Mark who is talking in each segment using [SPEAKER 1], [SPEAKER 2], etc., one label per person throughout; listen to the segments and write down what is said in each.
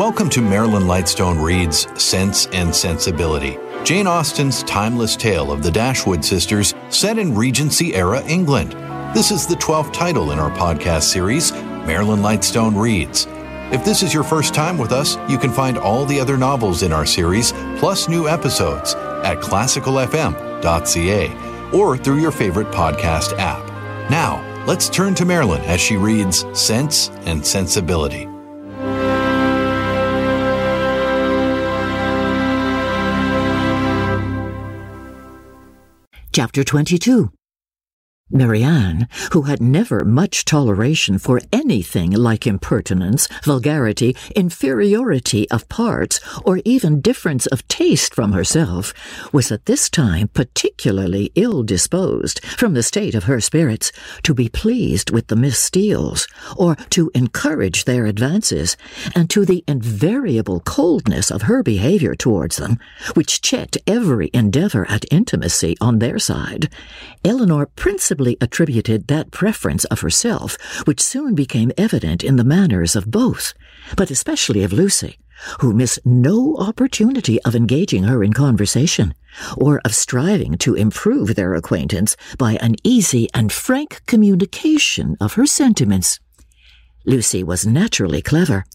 [SPEAKER 1] Welcome to Marilyn Lightstone Reads Sense and Sensibility, Jane Austen's timeless tale of the Dashwood sisters set in Regency era England. This is the 12th title in our podcast series, Marilyn Lightstone Reads. If this is your first time with us, you can find all the other novels in our series, plus new episodes, at classicalfm.ca or through your favorite podcast app. Now, let's turn to Marilyn as she reads Sense and Sensibility.
[SPEAKER 2] Chapter 22 Marianne, who had never much toleration for anything like impertinence, vulgarity, inferiority of parts, or even difference of taste from herself, was at this time particularly ill disposed, from the state of her spirits, to be pleased with the Miss Steeles, or to encourage their advances, and to the invariable coldness of her behaviour towards them, which checked every endeavour at intimacy on their side, Elinor principally attributed that preference of herself which soon became evident in the manners of both, but especially of Lucy, who missed no opportunity of engaging her in conversation, or of striving to improve their acquaintance by an easy and frank communication of her sentiments. Lucy was naturally clever.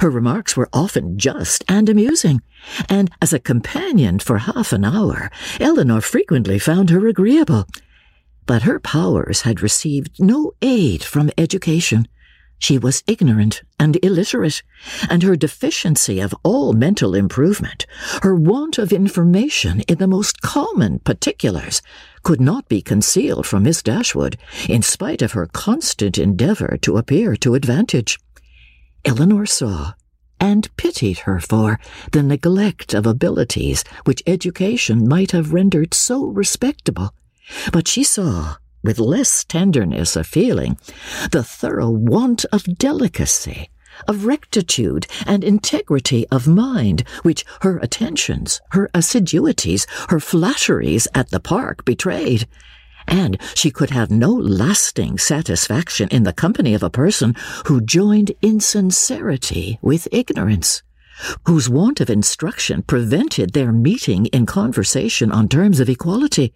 [SPEAKER 2] Her remarks were often just and amusing, and as a companion for half an hour, Elinor frequently found her agreeable, but her powers had received no aid from education. She was ignorant and illiterate, and her deficiency of all mental improvement, her want of information in the most common particulars, could not be concealed from Miss Dashwood, in spite of her constant endeavour to appear to advantage. Elinor saw and pitied her for the neglect of abilities which education might have rendered so respectable but she saw, with less tenderness of feeling, the thorough want of delicacy, of rectitude and integrity of mind which her attentions, her assiduities, her flatteries at the park betrayed. And she could have no lasting satisfaction in the company of a person who joined insincerity with ignorance whose want of instruction prevented their meeting in conversation on terms of equality,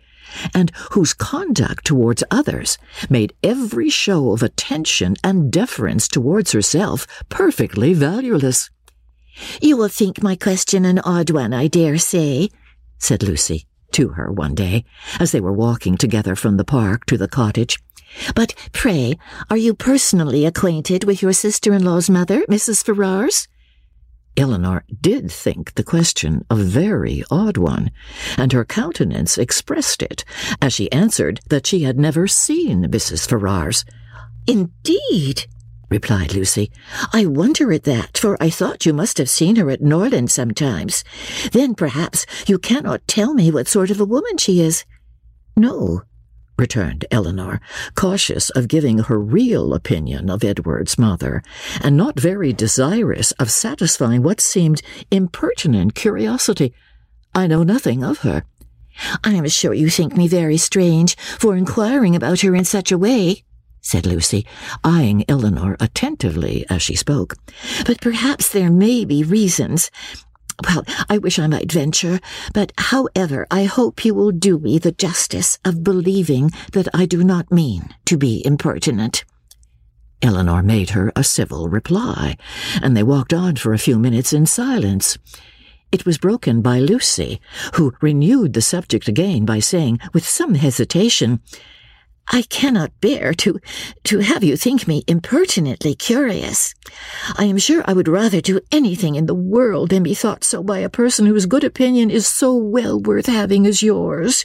[SPEAKER 2] and whose conduct towards others made every show of attention and deference towards herself perfectly valueless.
[SPEAKER 3] You will think my question an odd one, I dare say, said Lucy to her one day, as they were walking together from the park to the cottage. But pray, are you personally acquainted with your sister-in-law's mother, Mrs. Ferrars?
[SPEAKER 2] Elinor did think the question a very odd one, and her countenance expressed it as she answered that she had never seen Mrs. Ferrars.
[SPEAKER 3] Indeed, replied Lucy. I wonder at that, for I thought you must have seen her at Norland sometimes. Then perhaps you cannot tell me what sort of a woman she is.
[SPEAKER 2] No, returned Elinor, cautious of giving her real opinion of Edward's mother, and not very desirous of satisfying what seemed impertinent curiosity. I know nothing of her.
[SPEAKER 3] I am sure you think me very strange for inquiring about her in such a way, said Lucy, eyeing Elinor attentively as she spoke. But perhaps there may be reasons. Well, I wish I might venture, but however, I hope you will do me the justice of believing that I do not mean to be impertinent.
[SPEAKER 2] Elinor made her a civil reply, and they walked on for a few minutes in silence. It was broken by Lucy, who renewed the subject again by saying, with some hesitation,
[SPEAKER 3] I cannot bear to to have you think me impertinently curious. I am sure I would rather do anything in the world than be thought so by a person whose good opinion is so well worth having as yours.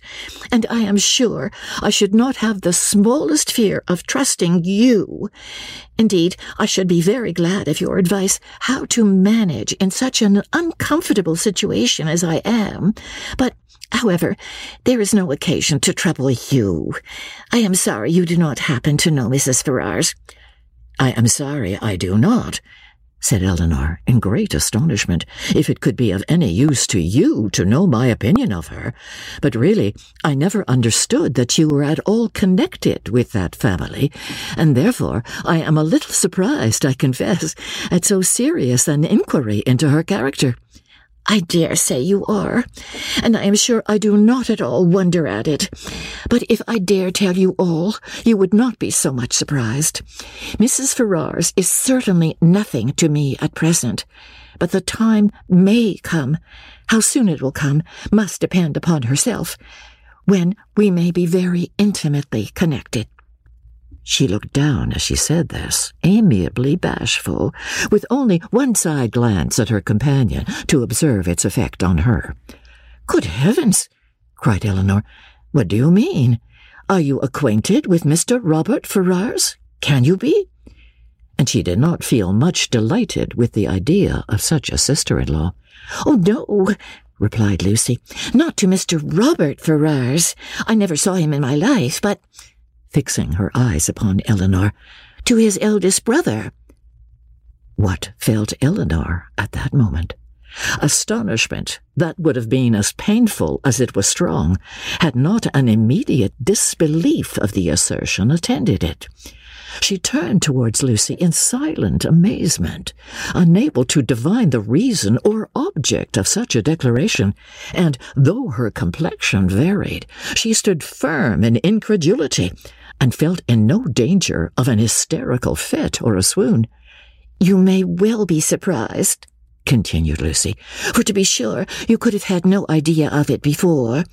[SPEAKER 3] And I am sure I should not have the smallest fear of trusting you. Indeed, I should be very glad of your advice how to manage in such an uncomfortable situation as I am. But However, there is no occasion to trouble you. I am sorry you do not happen to know Mrs. Ferrars.
[SPEAKER 2] I am sorry I do not. said Elinor, in great astonishment, if it could be of any use to you to know my opinion of her. But really, I never understood that you were at all connected with that family, and therefore I am a little surprised, I confess, at so serious an inquiry into her character.
[SPEAKER 3] I dare say you are, and I am sure I do not at all wonder at it. But if I dare tell you all, you would not be so much surprised. Mrs. Ferrars is certainly nothing to me at present, but the time may come, how soon it will come must depend upon herself, when we may be very intimately connected.
[SPEAKER 2] She looked down as she said this, amiably bashful, with only one side glance at her companion to observe its effect on her. Good heavens! cried Elinor. What do you mean? Are you acquainted with Mr. Robert Ferrars? Can you be? And she did not feel much delighted with the idea of such a sister-in-law.
[SPEAKER 3] Oh, no, replied Lucy. Not to Mr. Robert Ferrars. I never saw him in my life, but
[SPEAKER 2] fixing her eyes upon Elinor,
[SPEAKER 3] to his eldest brother.
[SPEAKER 2] What felt Elinor at that moment? Astonishment that would have been as painful as it was strong had not an immediate disbelief of the assertion attended it. She turned towards Lucy in silent amazement, unable to divine the reason or object of such a declaration, and though her complexion varied, she stood firm in incredulity, and felt in no danger of an hysterical fit or a swoon.
[SPEAKER 3] You may well be surprised, continued Lucy, for to be sure you could have had no idea of it before,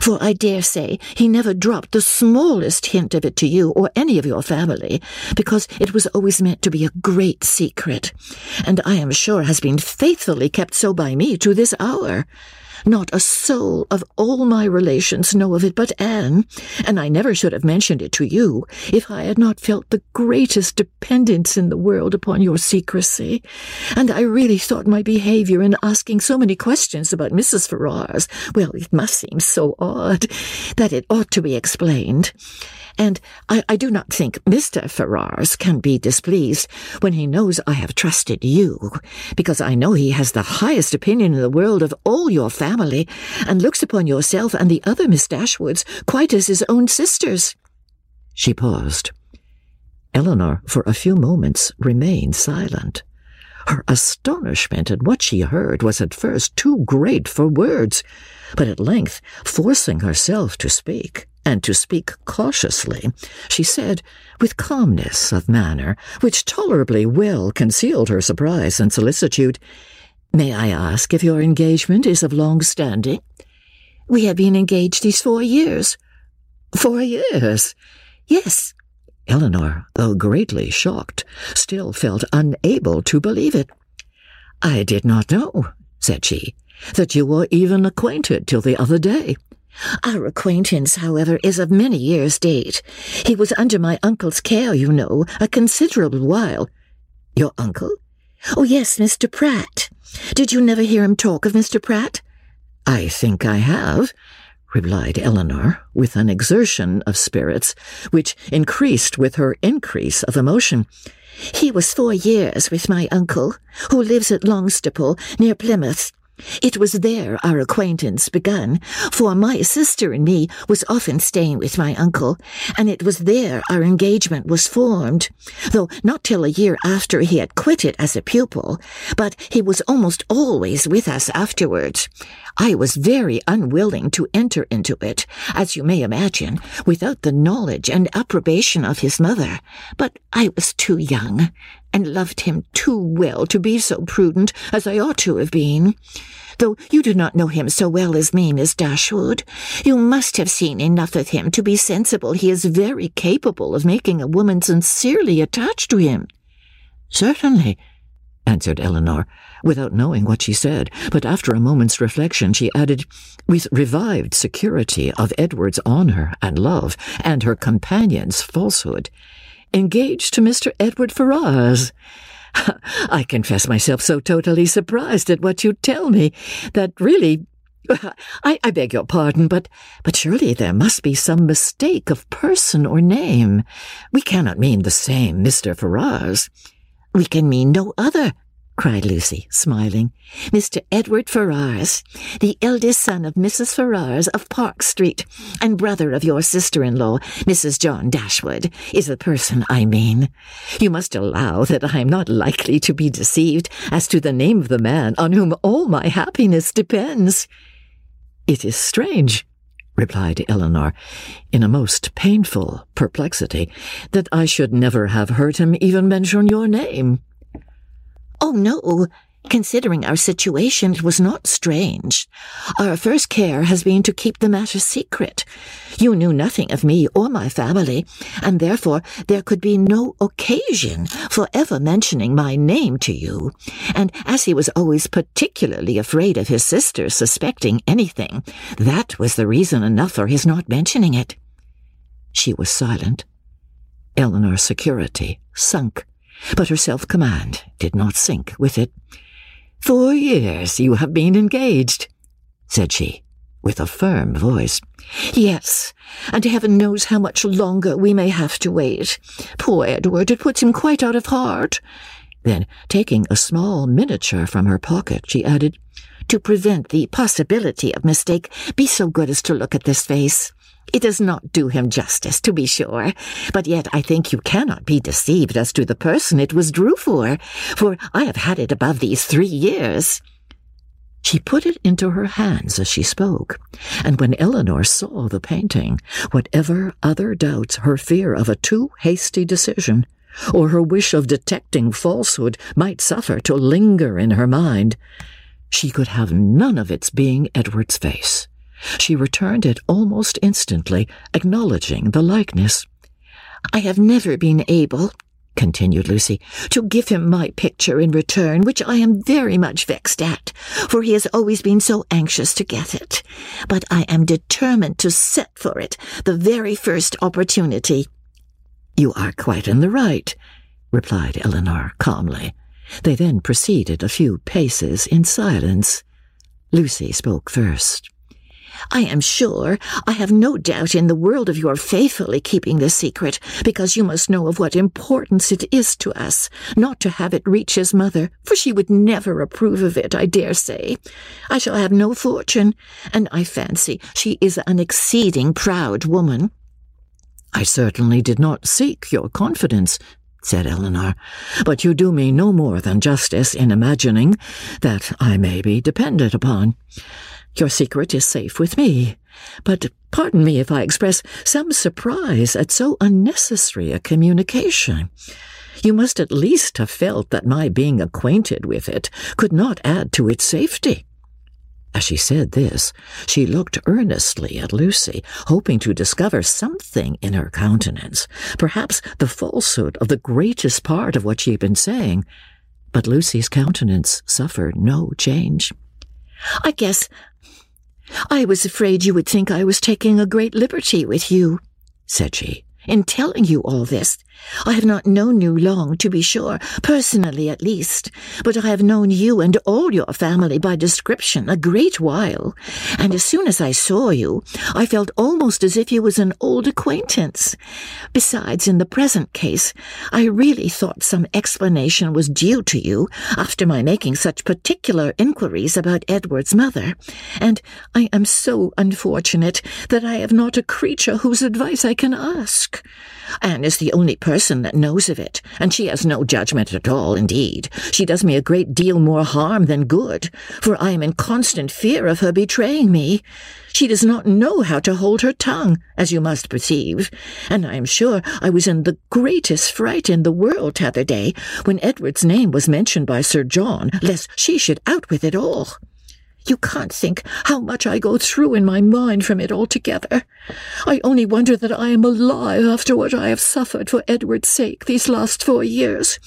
[SPEAKER 3] for I dare say he never dropped the smallest hint of it to you or any of your family, because it was always meant to be a great secret, and I am sure has been faithfully kept so by me to this hour. Not a soul of all my relations know of it but Anne, and I never should have mentioned it to you if I had not felt the greatest dependence in the world upon your secrecy. And I really thought my behaviour in asking so many questions about Mrs. Ferrars, well, it must seem so odd, that it ought to be explained and I, I do not think Mr. Ferrars can be displeased when he knows I have trusted you, because I know he has the highest opinion in the world of all your family, and looks upon yourself and the other Miss Dashwoods quite as his own sisters.
[SPEAKER 2] She paused. Elinor, for a few moments, remained silent. Her astonishment at what she heard was at first too great for words, but at length, forcing herself to speak, and to speak cautiously, she said, with calmness of manner, which tolerably well concealed her surprise and solicitude, May I ask if your engagement is of long standing?
[SPEAKER 3] We have been engaged these four years.
[SPEAKER 2] Four years?
[SPEAKER 3] Yes.
[SPEAKER 2] Elinor, though greatly shocked, still felt unable to believe it. I did not know, said she, that you were even acquainted till the other day.
[SPEAKER 3] Our acquaintance, however, is of many years' date. He was under my uncle's care, you know, a considerable while.
[SPEAKER 2] Your uncle?
[SPEAKER 3] Oh, yes, Mr. Pratt. Did you never hear him talk of Mr. Pratt?
[SPEAKER 2] I think I have, replied Elinor, with an exertion of spirits which increased with her increase of emotion.
[SPEAKER 3] He was four years with my uncle, who lives at Longstaple, near Plymouth. It was there our acquaintance began, for my sister and me was often staying with my uncle, and it was there our engagement was formed, though not till a year after he had quitted as a pupil, but he was almost always with us afterwards. I was very unwilling to enter into it, as you may imagine, without the knowledge and approbation of his mother, but I was too young, and loved him too well to be so prudent as I ought to have been. Though you do not know him so well as me, Miss Dashwood, you must have seen enough of him to be sensible he is very capable of making a woman sincerely attached to him.
[SPEAKER 2] Certainly, answered Elinor, without knowing what she said, but after a moment's reflection she added, with revived security of Edward's honour and love, and her companion's falsehood, engaged to Mr. Edward Ferrars. I confess myself so totally surprised at what you tell me that really I, I, beg your pardon, but but surely there must be some mistake of person or name. We cannot mean the same Mr. Ferrars.
[SPEAKER 3] We can mean no other, cried Lucy, smiling. Mr. Edward Ferrars, the eldest son of Mrs. Ferrars of Park Street, and brother of your sister-in-law, Mrs. John Dashwood, is the person I mean. You must allow that I am not likely to be deceived as to the name of the man on whom all my happiness depends. It is strange, replied Elinor, in a most painful perplexity, that I should never have heard him even mention your name.
[SPEAKER 2] Oh, no. Considering our situation, it was not strange. Our first care has been to keep the matter secret. You knew nothing of me or my family, and therefore there could be no occasion for ever mentioning my name to you. And as he was always particularly afraid of his sister suspecting anything, that was the reason enough for his not mentioning it.
[SPEAKER 3] She was silent. Elinor's security sunk but her self-command did not sink with it. Four years you have been engaged, said she, with a firm voice. Yes, and heaven knows how much longer we may have to wait. Poor Edward, it puts him quite out of heart. Then, taking a small miniature from her pocket, she added, To prevent the possibility of mistake, be so good as to look at this face. It does not do him justice, to be sure, but yet I think you cannot be deceived as to the person it was drew for, for I have had it above these three years. She put it into her hands as she spoke, and when Elinor saw the painting, whatever other doubts her fear of a too hasty decision, or her wish of detecting falsehood might suffer to linger in her mind, she could have none of its being Edward's face. She returned it almost instantly, acknowledging the likeness.
[SPEAKER 2] I have never been able, continued Lucy, to give him my picture in return, which I am very much vexed at, for he has always been so anxious to get it. But I am determined to set for it the very first opportunity.
[SPEAKER 3] You are quite in the right, replied Elinor calmly. They then proceeded a few paces in silence. Lucy spoke first.
[SPEAKER 2] I am sure, I have no doubt in the world of your faithfully keeping the secret, because you must know of what importance it is to us not to have it reach his mother, for she would never approve of it, I dare say. I shall have no fortune, and I fancy she is an exceeding proud woman.
[SPEAKER 3] I certainly did not seek your confidence, said Elinor, but you do me no more than justice in imagining that I may be depended upon. Your secret is safe with me, but pardon me if I express some surprise at so unnecessary a communication. You must at least have felt that my being acquainted with it could not add to its safety. As she said this, she looked earnestly at Lucy, hoping to discover something in her countenance, perhaps the falsehood of the greatest part of what she had been saying. But Lucy's countenance suffered no change.
[SPEAKER 2] I guess I was afraid you would think I was taking a great liberty with you, said she, in telling you all this. I have not known you long, to be sure, personally at least, but I have known you and all your family by description a great while, and as soon as I saw you, I felt almost as if you was an old acquaintance. Besides, in the present case, I really thought some explanation was due to you after my making such particular inquiries about Edward's mother, and I am so unfortunate that I have not a creature whose advice I can ask. Anne is the only person that knows of it, and she has no judgment at all, indeed. She does me a great deal more harm than good, for I am in constant fear of her betraying me. She does not know how to hold her tongue, as you must perceive, and I am sure I was in the greatest fright in the world t'other day when Edward's name was mentioned by Sir John, lest she should out with it all. You can't think how much I go through in my mind from it altogether. I only wonder that I am alive after what I have suffered for Edward's sake these last four years.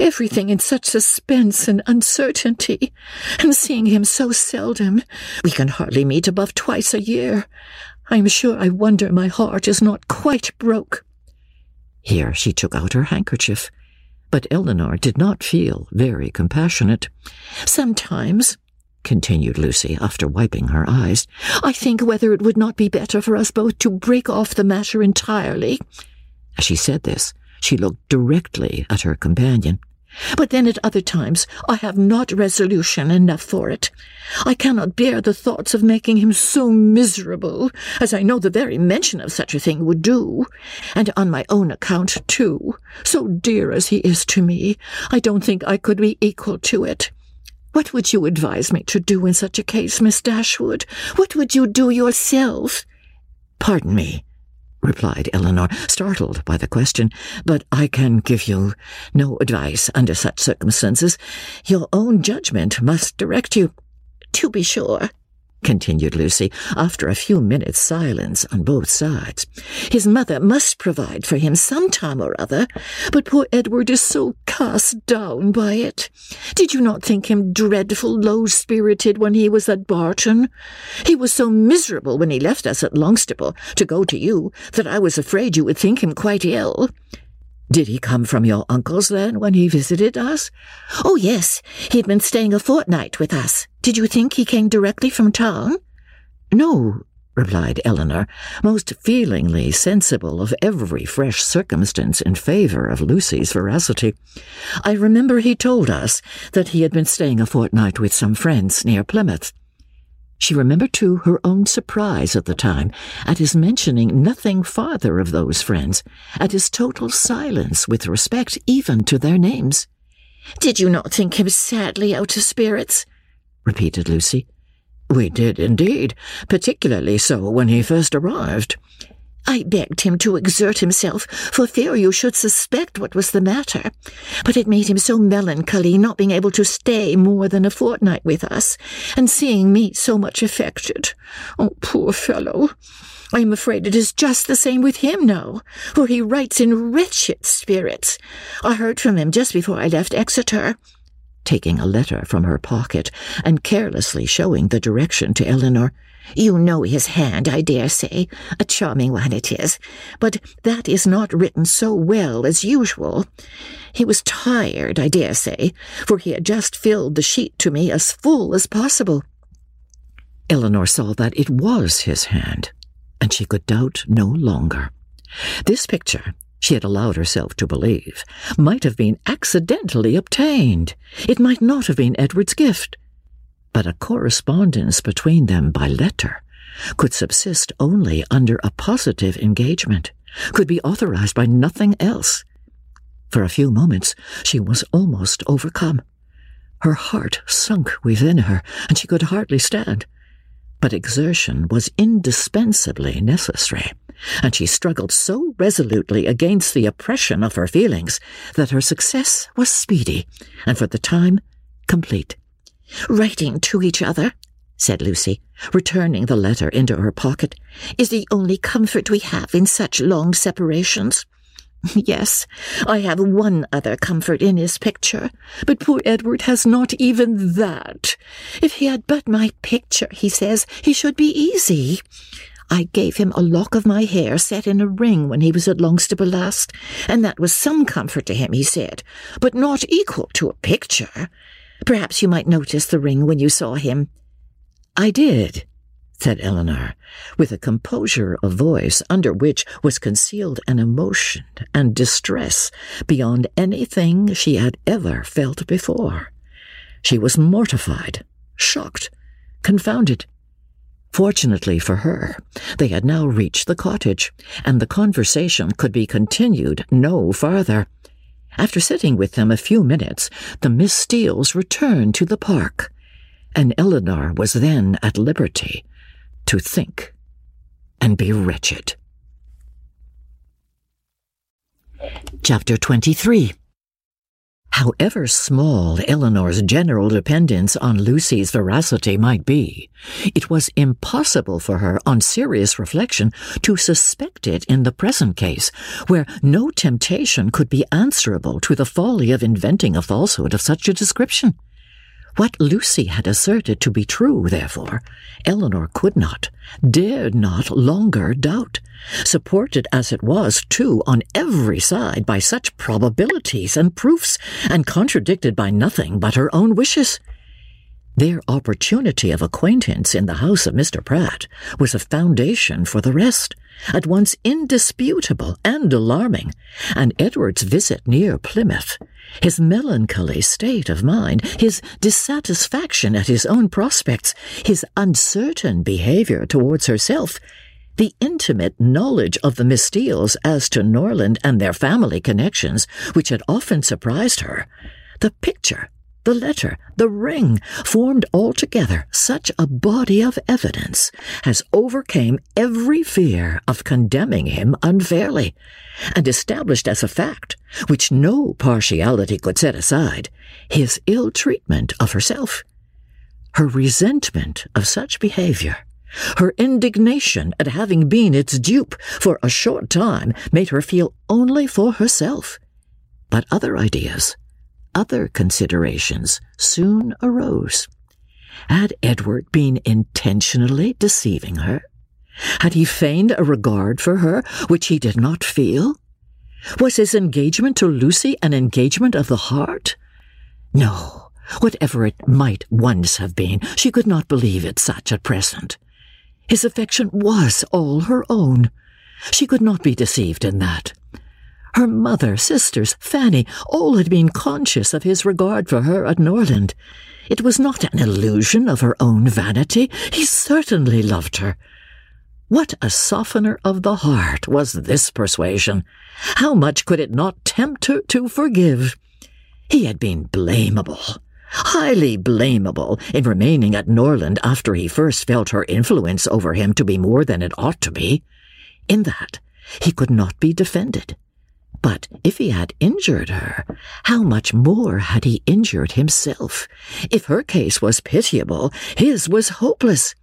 [SPEAKER 2] Everything in such suspense and uncertainty, and seeing him so seldom. We can hardly meet above twice a year. I am sure I wonder my heart is not quite broke.
[SPEAKER 3] Here she took out her handkerchief, but Elinor did not feel very compassionate.
[SPEAKER 2] Sometimes, continued Lucy, after wiping her eyes, I think whether it would not be better for us both to break off the matter entirely.
[SPEAKER 3] As she said this, she looked directly at her companion. But then at other times I have not resolution enough for it. I cannot bear the thoughts of making him so miserable, as I know the very mention of such a thing would do. And on my own account, too, so dear as he is to me, I don't think I could be equal to it. What would you advise me to do in such a case, Miss Dashwood? What would you do yourself?
[SPEAKER 2] Pardon me, replied Elinor, startled by the question, but I can give you no advice under such circumstances. Your own judgment must direct you.
[SPEAKER 3] To be sure,
[SPEAKER 2] continued Lucy, after a few minutes' silence on both sides.
[SPEAKER 3] His mother must provide for him some time or other, but poor Edward is so cast down by it. Did you not think him dreadful low-spirited when he was at Barton? He was so miserable when he left us at Longstaple to go to you that I was afraid you would think him quite ill.
[SPEAKER 2] Did he come from your uncle's then when he visited us?
[SPEAKER 3] Oh, yes. He'd been staying a fortnight with us. Did you think he came directly from town?
[SPEAKER 2] No, replied Elinor, most feelingly sensible of every fresh circumstance in favour of Lucy's veracity. I remember he told us that he had been staying a fortnight with some friends near Plymouth. She remembered, too, her own surprise at the time at his mentioning nothing farther of those friends, at his total silence with respect even to their names.
[SPEAKER 3] Did you not think him sadly out of spirits?
[SPEAKER 2] Repeated Lucy. We did indeed, particularly so when he first arrived.
[SPEAKER 3] I begged him to exert himself for fear you should suspect what was the matter, but it made him so melancholy not being able to stay more than a fortnight with us, and seeing me so much affected. Oh, poor fellow! I am afraid it is just the same with him now, for he writes in wretched spirits. I heard from him just before I left Exeter
[SPEAKER 2] taking a letter from her pocket and carelessly showing the direction to Elinor.
[SPEAKER 3] You know his hand, I dare say. A charming one it is. But that is not written so well as usual. He was tired, I dare say, for he had just filled the sheet to me as full as possible.
[SPEAKER 2] Elinor saw that it was his hand, and she could doubt no longer. This picture, she had allowed herself to believe, might have been accidentally obtained. It might not have been Edward's gift but a correspondence between them by letter could subsist only under a positive engagement, could be authorized by nothing else. For a few moments she was almost overcome. Her heart sunk within her, and she could hardly stand. But exertion was indispensably necessary, and she struggled so resolutely against the oppression of her feelings that her success was speedy, and for the time complete.
[SPEAKER 3] Writing to each other, said Lucy, returning the letter into her pocket, is the only comfort we have in such long separations. Yes, I have one other comfort in his picture, but poor Edward has not even that. If he had but my picture, he says, he should be easy. I gave him a lock of my hair set in a ring when he was at Longstaple last, and that was some comfort to him, he said, but not equal to a picture. Perhaps you might notice the ring when you saw him.
[SPEAKER 2] I did, said Elinor, with a composure of voice under which was concealed an emotion and distress beyond anything she had ever felt before. She was mortified, shocked, confounded. Fortunately for her, they had now reached the cottage, and the conversation could be continued no farther. After sitting with them a few minutes, the Miss Steeles returned to the park, and Elinor was then at liberty to think and be wretched. Chapter 23 However small Elinor's general dependence on Lucy's veracity might be, it was impossible for her, on serious reflection, to suspect it in the present case, where no temptation could be answerable to the folly of inventing a falsehood of such a description. What Lucy had asserted to be true, therefore, Elinor could not, dared not longer doubt, supported as it was, too, on every side by such probabilities and proofs, and contradicted by nothing but her own wishes. Their opportunity of acquaintance in the house of Mr. Pratt was a foundation for the rest, at once indisputable and alarming, and Edward's visit near Plymouth, his melancholy state of mind, his dissatisfaction at his own prospects, his uncertain behaviour towards herself, the intimate knowledge of the Miss Steeles as to Norland and their family connections, which had often surprised her, the picture the letter, the ring, formed altogether such a body of evidence as overcame every fear of condemning him unfairly, and established as a fact, which no partiality could set aside, his ill treatment of herself. Her resentment of such behavior, her indignation at having been its dupe for a short time, made her feel only for herself. But other ideas, other considerations soon arose. Had Edward been intentionally deceiving her? Had he feigned a regard for her which he did not feel? Was his engagement to Lucy an engagement of the heart? No, whatever it might once have been, she could not believe it such at present. His affection was all her own. She could not be deceived in that. Her mother, sisters, Fanny, all had been conscious of his regard for her at Norland. It was not an illusion of her own vanity. He certainly loved her. What a softener of the heart was this persuasion! How much could it not tempt her to forgive? He had been blamable, highly blamable, in remaining at Norland after he first felt her influence over him to be more than it ought to be. In that, he could not be defended. But if he had injured her, how much more had he injured himself? If her case was pitiable, his was hopeless.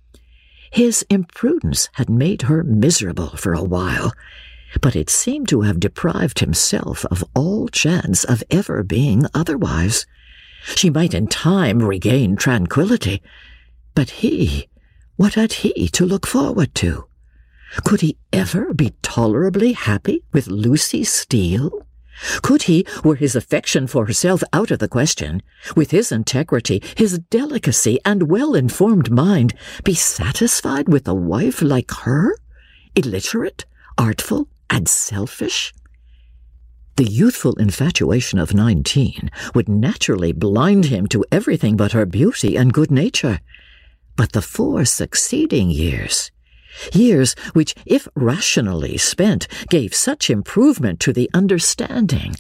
[SPEAKER 2] His imprudence had made her miserable for a while, but it seemed to have deprived himself of all chance of ever being otherwise. She might in time regain tranquillity, but he, what had he to look forward to? Could he ever be tolerably happy with Lucy Steele? Could he, were his affection for herself out of the question, with his integrity, his delicacy, and well informed mind, be satisfied with a wife like her? Illiterate, artful, and selfish? The youthful infatuation of nineteen would naturally blind him to everything but her beauty and good nature. But the four succeeding years, years which, if rationally spent, gave such improvement to the understanding,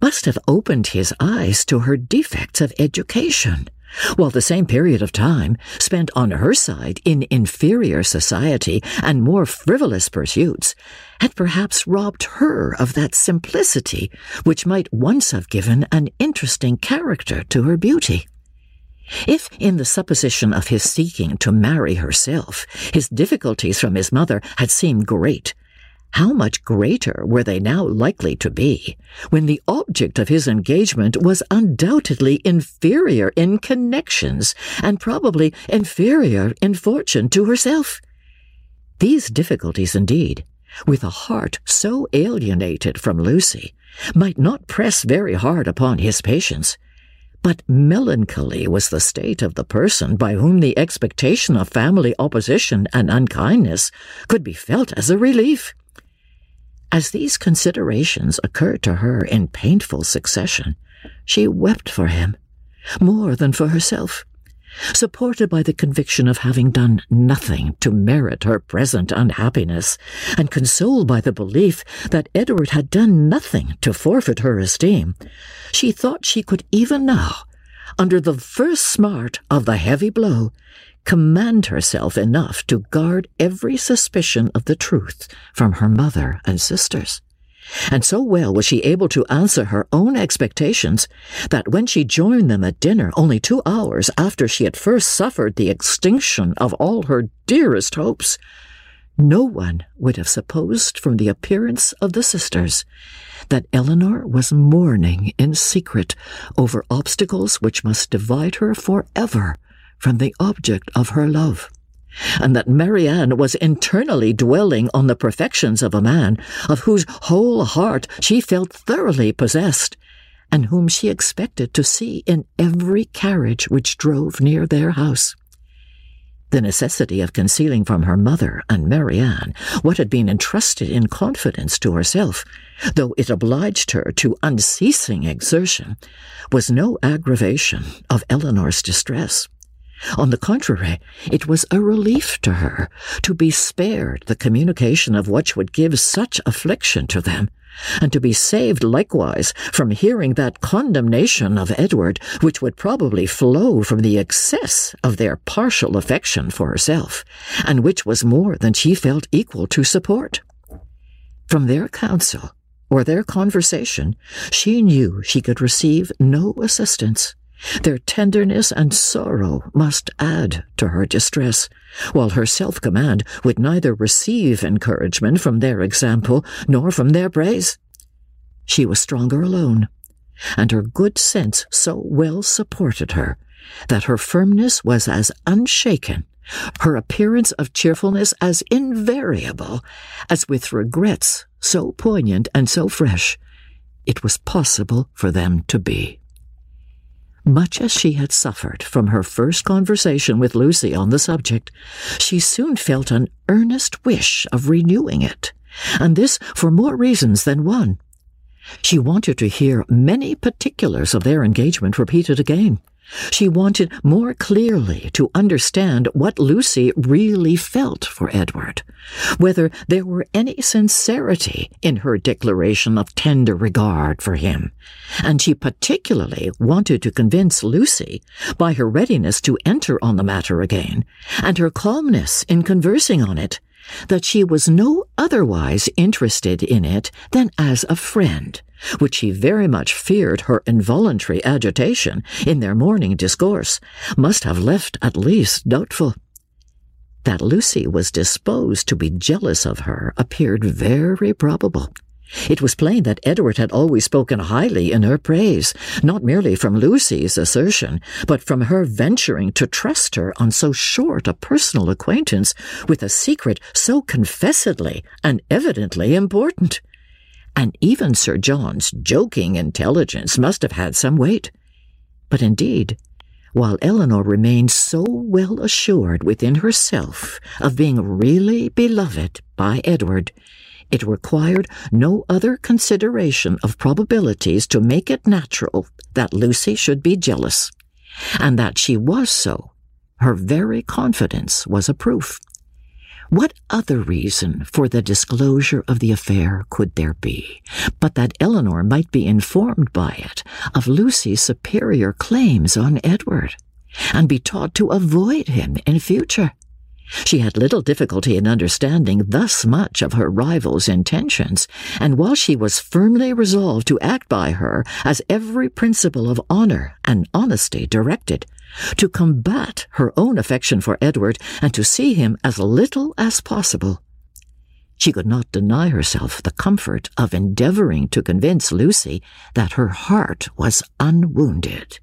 [SPEAKER 2] must have opened his eyes to her defects of education, while the same period of time, spent on her side in inferior society and more frivolous pursuits, had perhaps robbed her of that simplicity which might once have given an interesting character to her beauty. If, in the supposition of his seeking to marry herself, his difficulties from his mother had seemed great, how much greater were they now likely to be when the object of his engagement was undoubtedly inferior in connections and probably inferior in fortune to herself? These difficulties, indeed, with a heart so alienated from Lucy, might not press very hard upon his patience but melancholy was the state of the person by whom the expectation of family opposition and unkindness could be felt as a relief. As these considerations occurred to her in painful succession, she wept for him, more than for herself supported by the conviction of having done nothing to merit her present unhappiness, and consoled by the belief that Edward had done nothing to forfeit her esteem, she thought she could even now, under the first smart of the heavy blow, command herself enough to guard every suspicion of the truth from her mother and sisters. And so well was she able to answer her own expectations that when she joined them at dinner only two hours after she had first suffered the extinction of all her dearest hopes, no one would have supposed from the appearance of the sisters that Elinor was mourning in secret over obstacles which must divide her forever from the object of her love and that Marianne was internally dwelling on the perfections of a man of whose whole heart she felt thoroughly possessed, and whom she expected to see in every carriage which drove near their house. The necessity of concealing from her mother and Marianne what had been entrusted in confidence to herself, though it obliged her to unceasing exertion, was no aggravation of Elinor's distress. On the contrary, it was a relief to her to be spared the communication of which would give such affliction to them, and to be saved likewise from hearing that condemnation of Edward which would probably flow from the excess of their partial affection for herself, and which was more than she felt equal to support. From their counsel or their conversation, she knew she could receive no assistance. Their tenderness and sorrow must add to her distress, while her self command would neither receive encouragement from their example nor from their praise. She was stronger alone, and her good sense so well supported her that her firmness was as unshaken, her appearance of cheerfulness as invariable, as with regrets so poignant and so fresh it was possible for them to be. Much as she had suffered from her first conversation with Lucy on the subject, she soon felt an earnest wish of renewing it, and this for more reasons than one. She wanted to hear many particulars of their engagement repeated again, she wanted more clearly to understand what Lucy really felt for Edward, whether there were any sincerity in her declaration of tender regard for him, and she particularly wanted to convince Lucy by her readiness to enter on the matter again, and her calmness in conversing on it, that she was no otherwise interested in it than as a friend, which he very much feared her involuntary agitation in their morning discourse must have left at least doubtful. That Lucy was disposed to be jealous of her appeared very probable. It was plain that Edward had always spoken highly in her praise, not merely from Lucy's assertion, but from her venturing to trust her on so short a personal acquaintance with a secret so confessedly and evidently important. And even Sir John's joking intelligence must have had some weight. But indeed, while Elinor remained so well assured within herself of being really beloved by Edward, it required no other consideration of probabilities to make it natural that Lucy should be jealous, and that she was so. Her very confidence was a proof. What other reason for the disclosure of the affair could there be, but that Elinor might be informed by it of Lucy's superior claims on Edward, and be taught to avoid him in future? She had little difficulty in understanding thus much of her rival's intentions, and while she was firmly resolved to act by her as every principle of honor and honesty directed, to combat her own affection for Edward and to see him as little as possible, she could not deny herself the comfort of endeavoring to convince Lucy that her heart was unwounded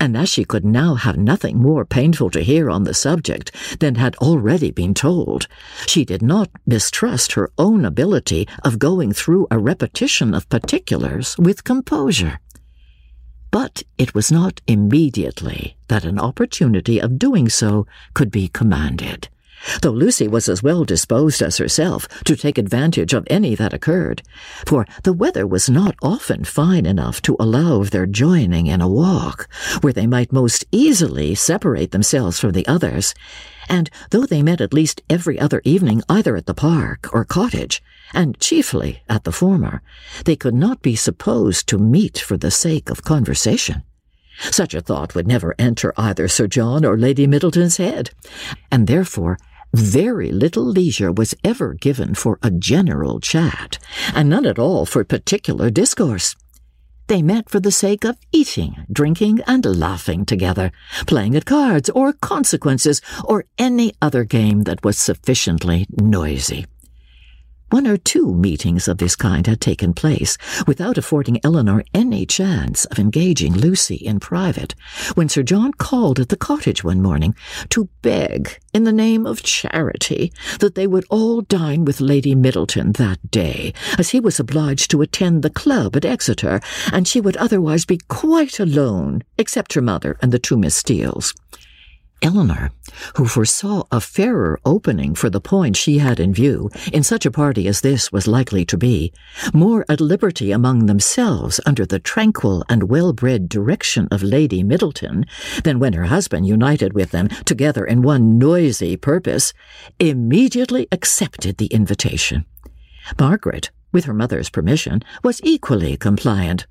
[SPEAKER 2] and as she could now have nothing more painful to hear on the subject than had already been told, she did not mistrust her own ability of going through a repetition of particulars with composure. But it was not immediately that an opportunity of doing so could be commanded though Lucy was as well disposed as herself to take advantage of any that occurred, for the weather was not often fine enough to allow of their joining in a walk, where they might most easily separate themselves from the others, and though they met at least every other evening either at the park or cottage, and chiefly at the former, they could not be supposed to meet for the sake of conversation. Such a thought would never enter either Sir John or Lady Middleton's head, and therefore very little leisure was ever given for a general chat, and none at all for particular discourse. They met for the sake of eating, drinking, and laughing together, playing at cards or consequences or any other game that was sufficiently noisy. One or two meetings of this kind had taken place, without affording Elinor any chance of engaging Lucy in private, when Sir John called at the cottage one morning to beg, in the name of charity, that they would all dine with Lady Middleton that day, as he was obliged to attend the club at Exeter, and she would otherwise be quite alone, except her mother and the two Miss Steeles. Elinor, who foresaw a fairer opening for the point she had in view in such a party as this was likely to be, more at liberty among themselves under the tranquil and well-bred direction of Lady Middleton than when her husband united with them together in one noisy purpose, immediately accepted the invitation. Margaret, with her mother's permission, was equally compliant,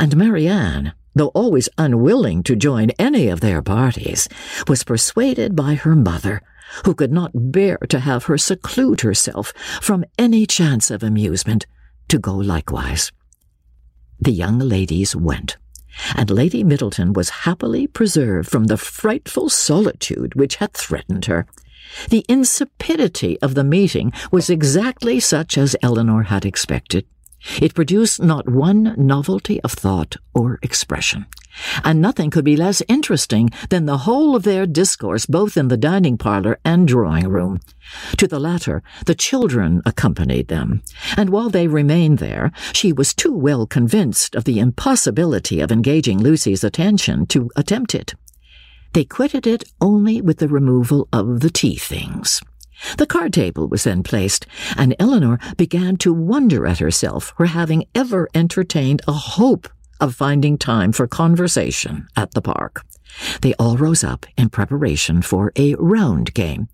[SPEAKER 2] and Marianne, though always unwilling to join any of their parties, was persuaded by her mother, who could not bear to have her seclude herself from any chance of amusement, to go likewise. The young ladies went, and Lady Middleton was happily preserved from the frightful solitude which had threatened her. The insipidity of the meeting was exactly such as Elinor had expected. It produced not one novelty of thought or expression, and nothing could be less interesting than the whole of their discourse both in the dining parlour and drawing room. To the latter, the children accompanied them, and while they remained there, she was too well convinced of the impossibility of engaging Lucy's attention to attempt it. They quitted it only with the removal of the tea things. The card table was then placed, and Elinor began to wonder at herself for having ever entertained a hope of finding time for conversation at the park. They all rose up in preparation for a round game.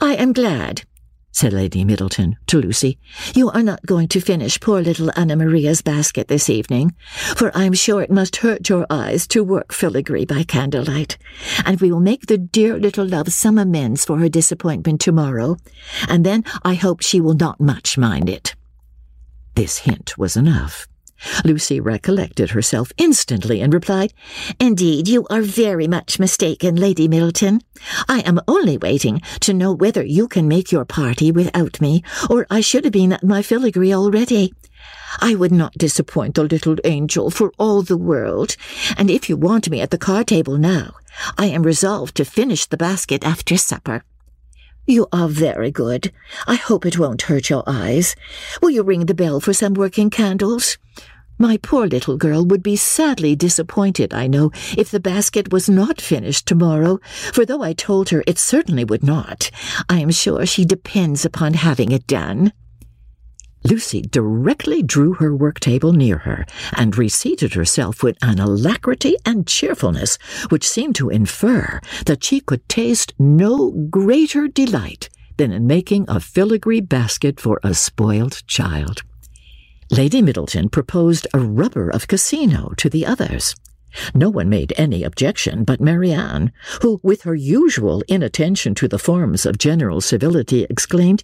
[SPEAKER 3] I am glad, said Lady Middleton to Lucy, you are not going to finish poor little Anna Maria's basket this evening, for I am sure it must hurt your eyes to work filigree by candlelight, and we will make the dear little love some amends for her disappointment tomorrow, and then I hope she will not much mind it.
[SPEAKER 2] This hint was enough. Lucy recollected herself instantly and replied,
[SPEAKER 3] Indeed, you are very much mistaken, Lady Middleton. I am only waiting to know whether you can make your party without me, or I should have been at my filigree already. I would not disappoint the little angel for all the world, and if you want me at the card table now, I am resolved to finish the basket after supper. You are very good. I hope it won't hurt your eyes. Will you ring the bell for some working candles? My poor little girl would be sadly disappointed, I know, if the basket was not finished tomorrow, for though I told her it certainly would not, I am sure she depends upon having it done.
[SPEAKER 2] Lucy directly drew her work table near her and reseated herself with an alacrity and cheerfulness which seemed to infer that she could taste no greater delight than in making a filigree basket for a spoiled child. Lady Middleton proposed a rubber of casino to the others. No one made any objection but Marianne, who, with her usual inattention to the forms of general civility, exclaimed,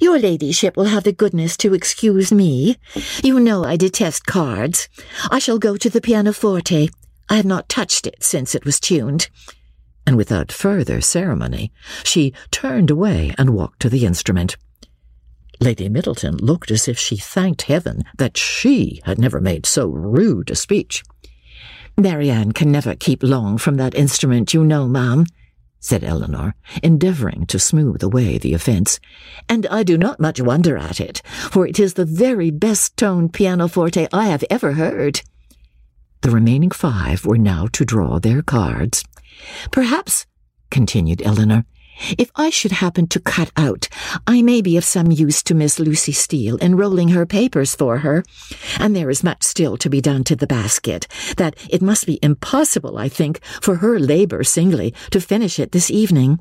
[SPEAKER 2] Your ladyship will have the goodness to excuse me. You know I detest cards. I shall go to the pianoforte. I have not touched it since it was tuned. And without further ceremony, she turned away and walked to the instrument. Lady Middleton looked as if she thanked heaven that she had never made so rude a speech. Marianne can never keep long from that instrument, you know, ma'am, said Elinor, endeavouring to smooth away the offence, and I do not much wonder at it, for it is the very best toned pianoforte I have ever heard. The remaining five were now to draw their cards. Perhaps, continued Elinor, if I should happen to cut out, I may be of some use to Miss Lucy Steele in rolling her papers for her, and there is much still to be done to the basket, that it must be impossible, I think, for her labour singly to finish it this evening.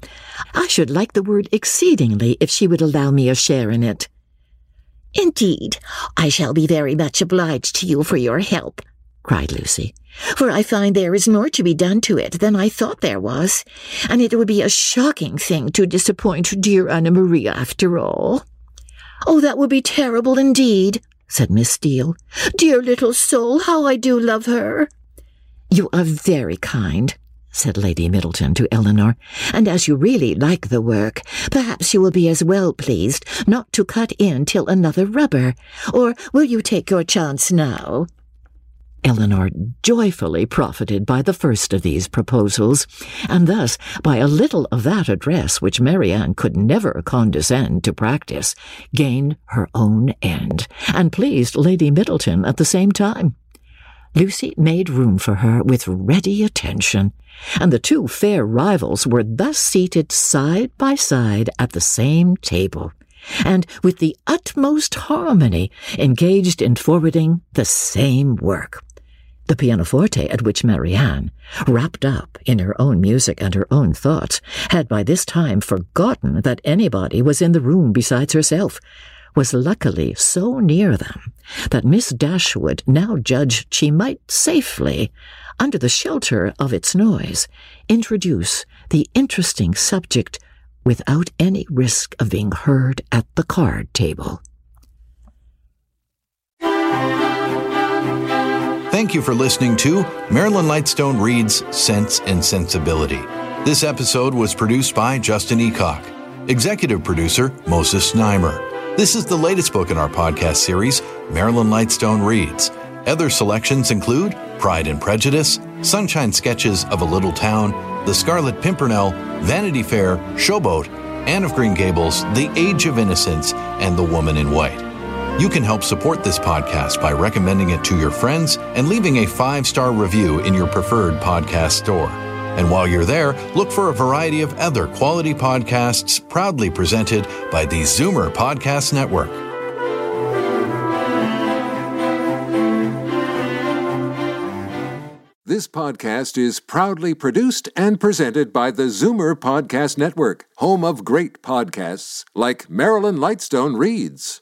[SPEAKER 2] I should like the word exceedingly if she would allow me a share in it.
[SPEAKER 3] Indeed, I shall be very much obliged to you for your help, cried Lucy, for I find there is more to be done to it than I thought there was, and it would be a shocking thing to disappoint dear Anna Maria after all. Oh, that would be terrible indeed, said Miss Steele. Dear little soul, how I do love her.
[SPEAKER 2] You are very kind, said Lady Middleton to Elinor, and as you really like the work, perhaps you will be as well pleased not to cut in till another rubber. Or will you take your chance now? Elinor joyfully profited by the first of these proposals, and thus by a little of that address which Marianne could never condescend to practice, gained her own end, and pleased Lady Middleton at the same time. Lucy made room for her with ready attention, and the two fair rivals were thus seated side by side at the same table and with the utmost harmony engaged in forwarding the same work. The pianoforte at which Marianne, wrapped up in her own music and her own thoughts, had by this time forgotten that anybody was in the room besides herself, was luckily so near them that Miss Dashwood now judged she might safely, under the shelter of its noise, introduce the interesting subject without any risk of being heard at the card table.
[SPEAKER 1] Thank you for listening to Marilyn Lightstone Reads Sense and Sensibility. This episode was produced by Justin Eacock, executive producer Moses Znaimer. This is the latest book in our podcast series, Marilyn Lightstone Reads. Other selections include Pride and Prejudice, Sunshine Sketches of a Little Town, The Scarlet Pimpernel, Vanity Fair, Showboat, Anne of Green Gables, The Age of Innocence, and The Woman in White. You can help support this podcast by recommending it to your friends and leaving a five star review in your preferred podcast store. And while you're there, look for a variety of other quality podcasts proudly presented by the Zoomer Podcast Network.
[SPEAKER 4] This podcast is proudly produced and presented by the Zoomer Podcast Network, home of great podcasts like Marilyn Lightstone Reads.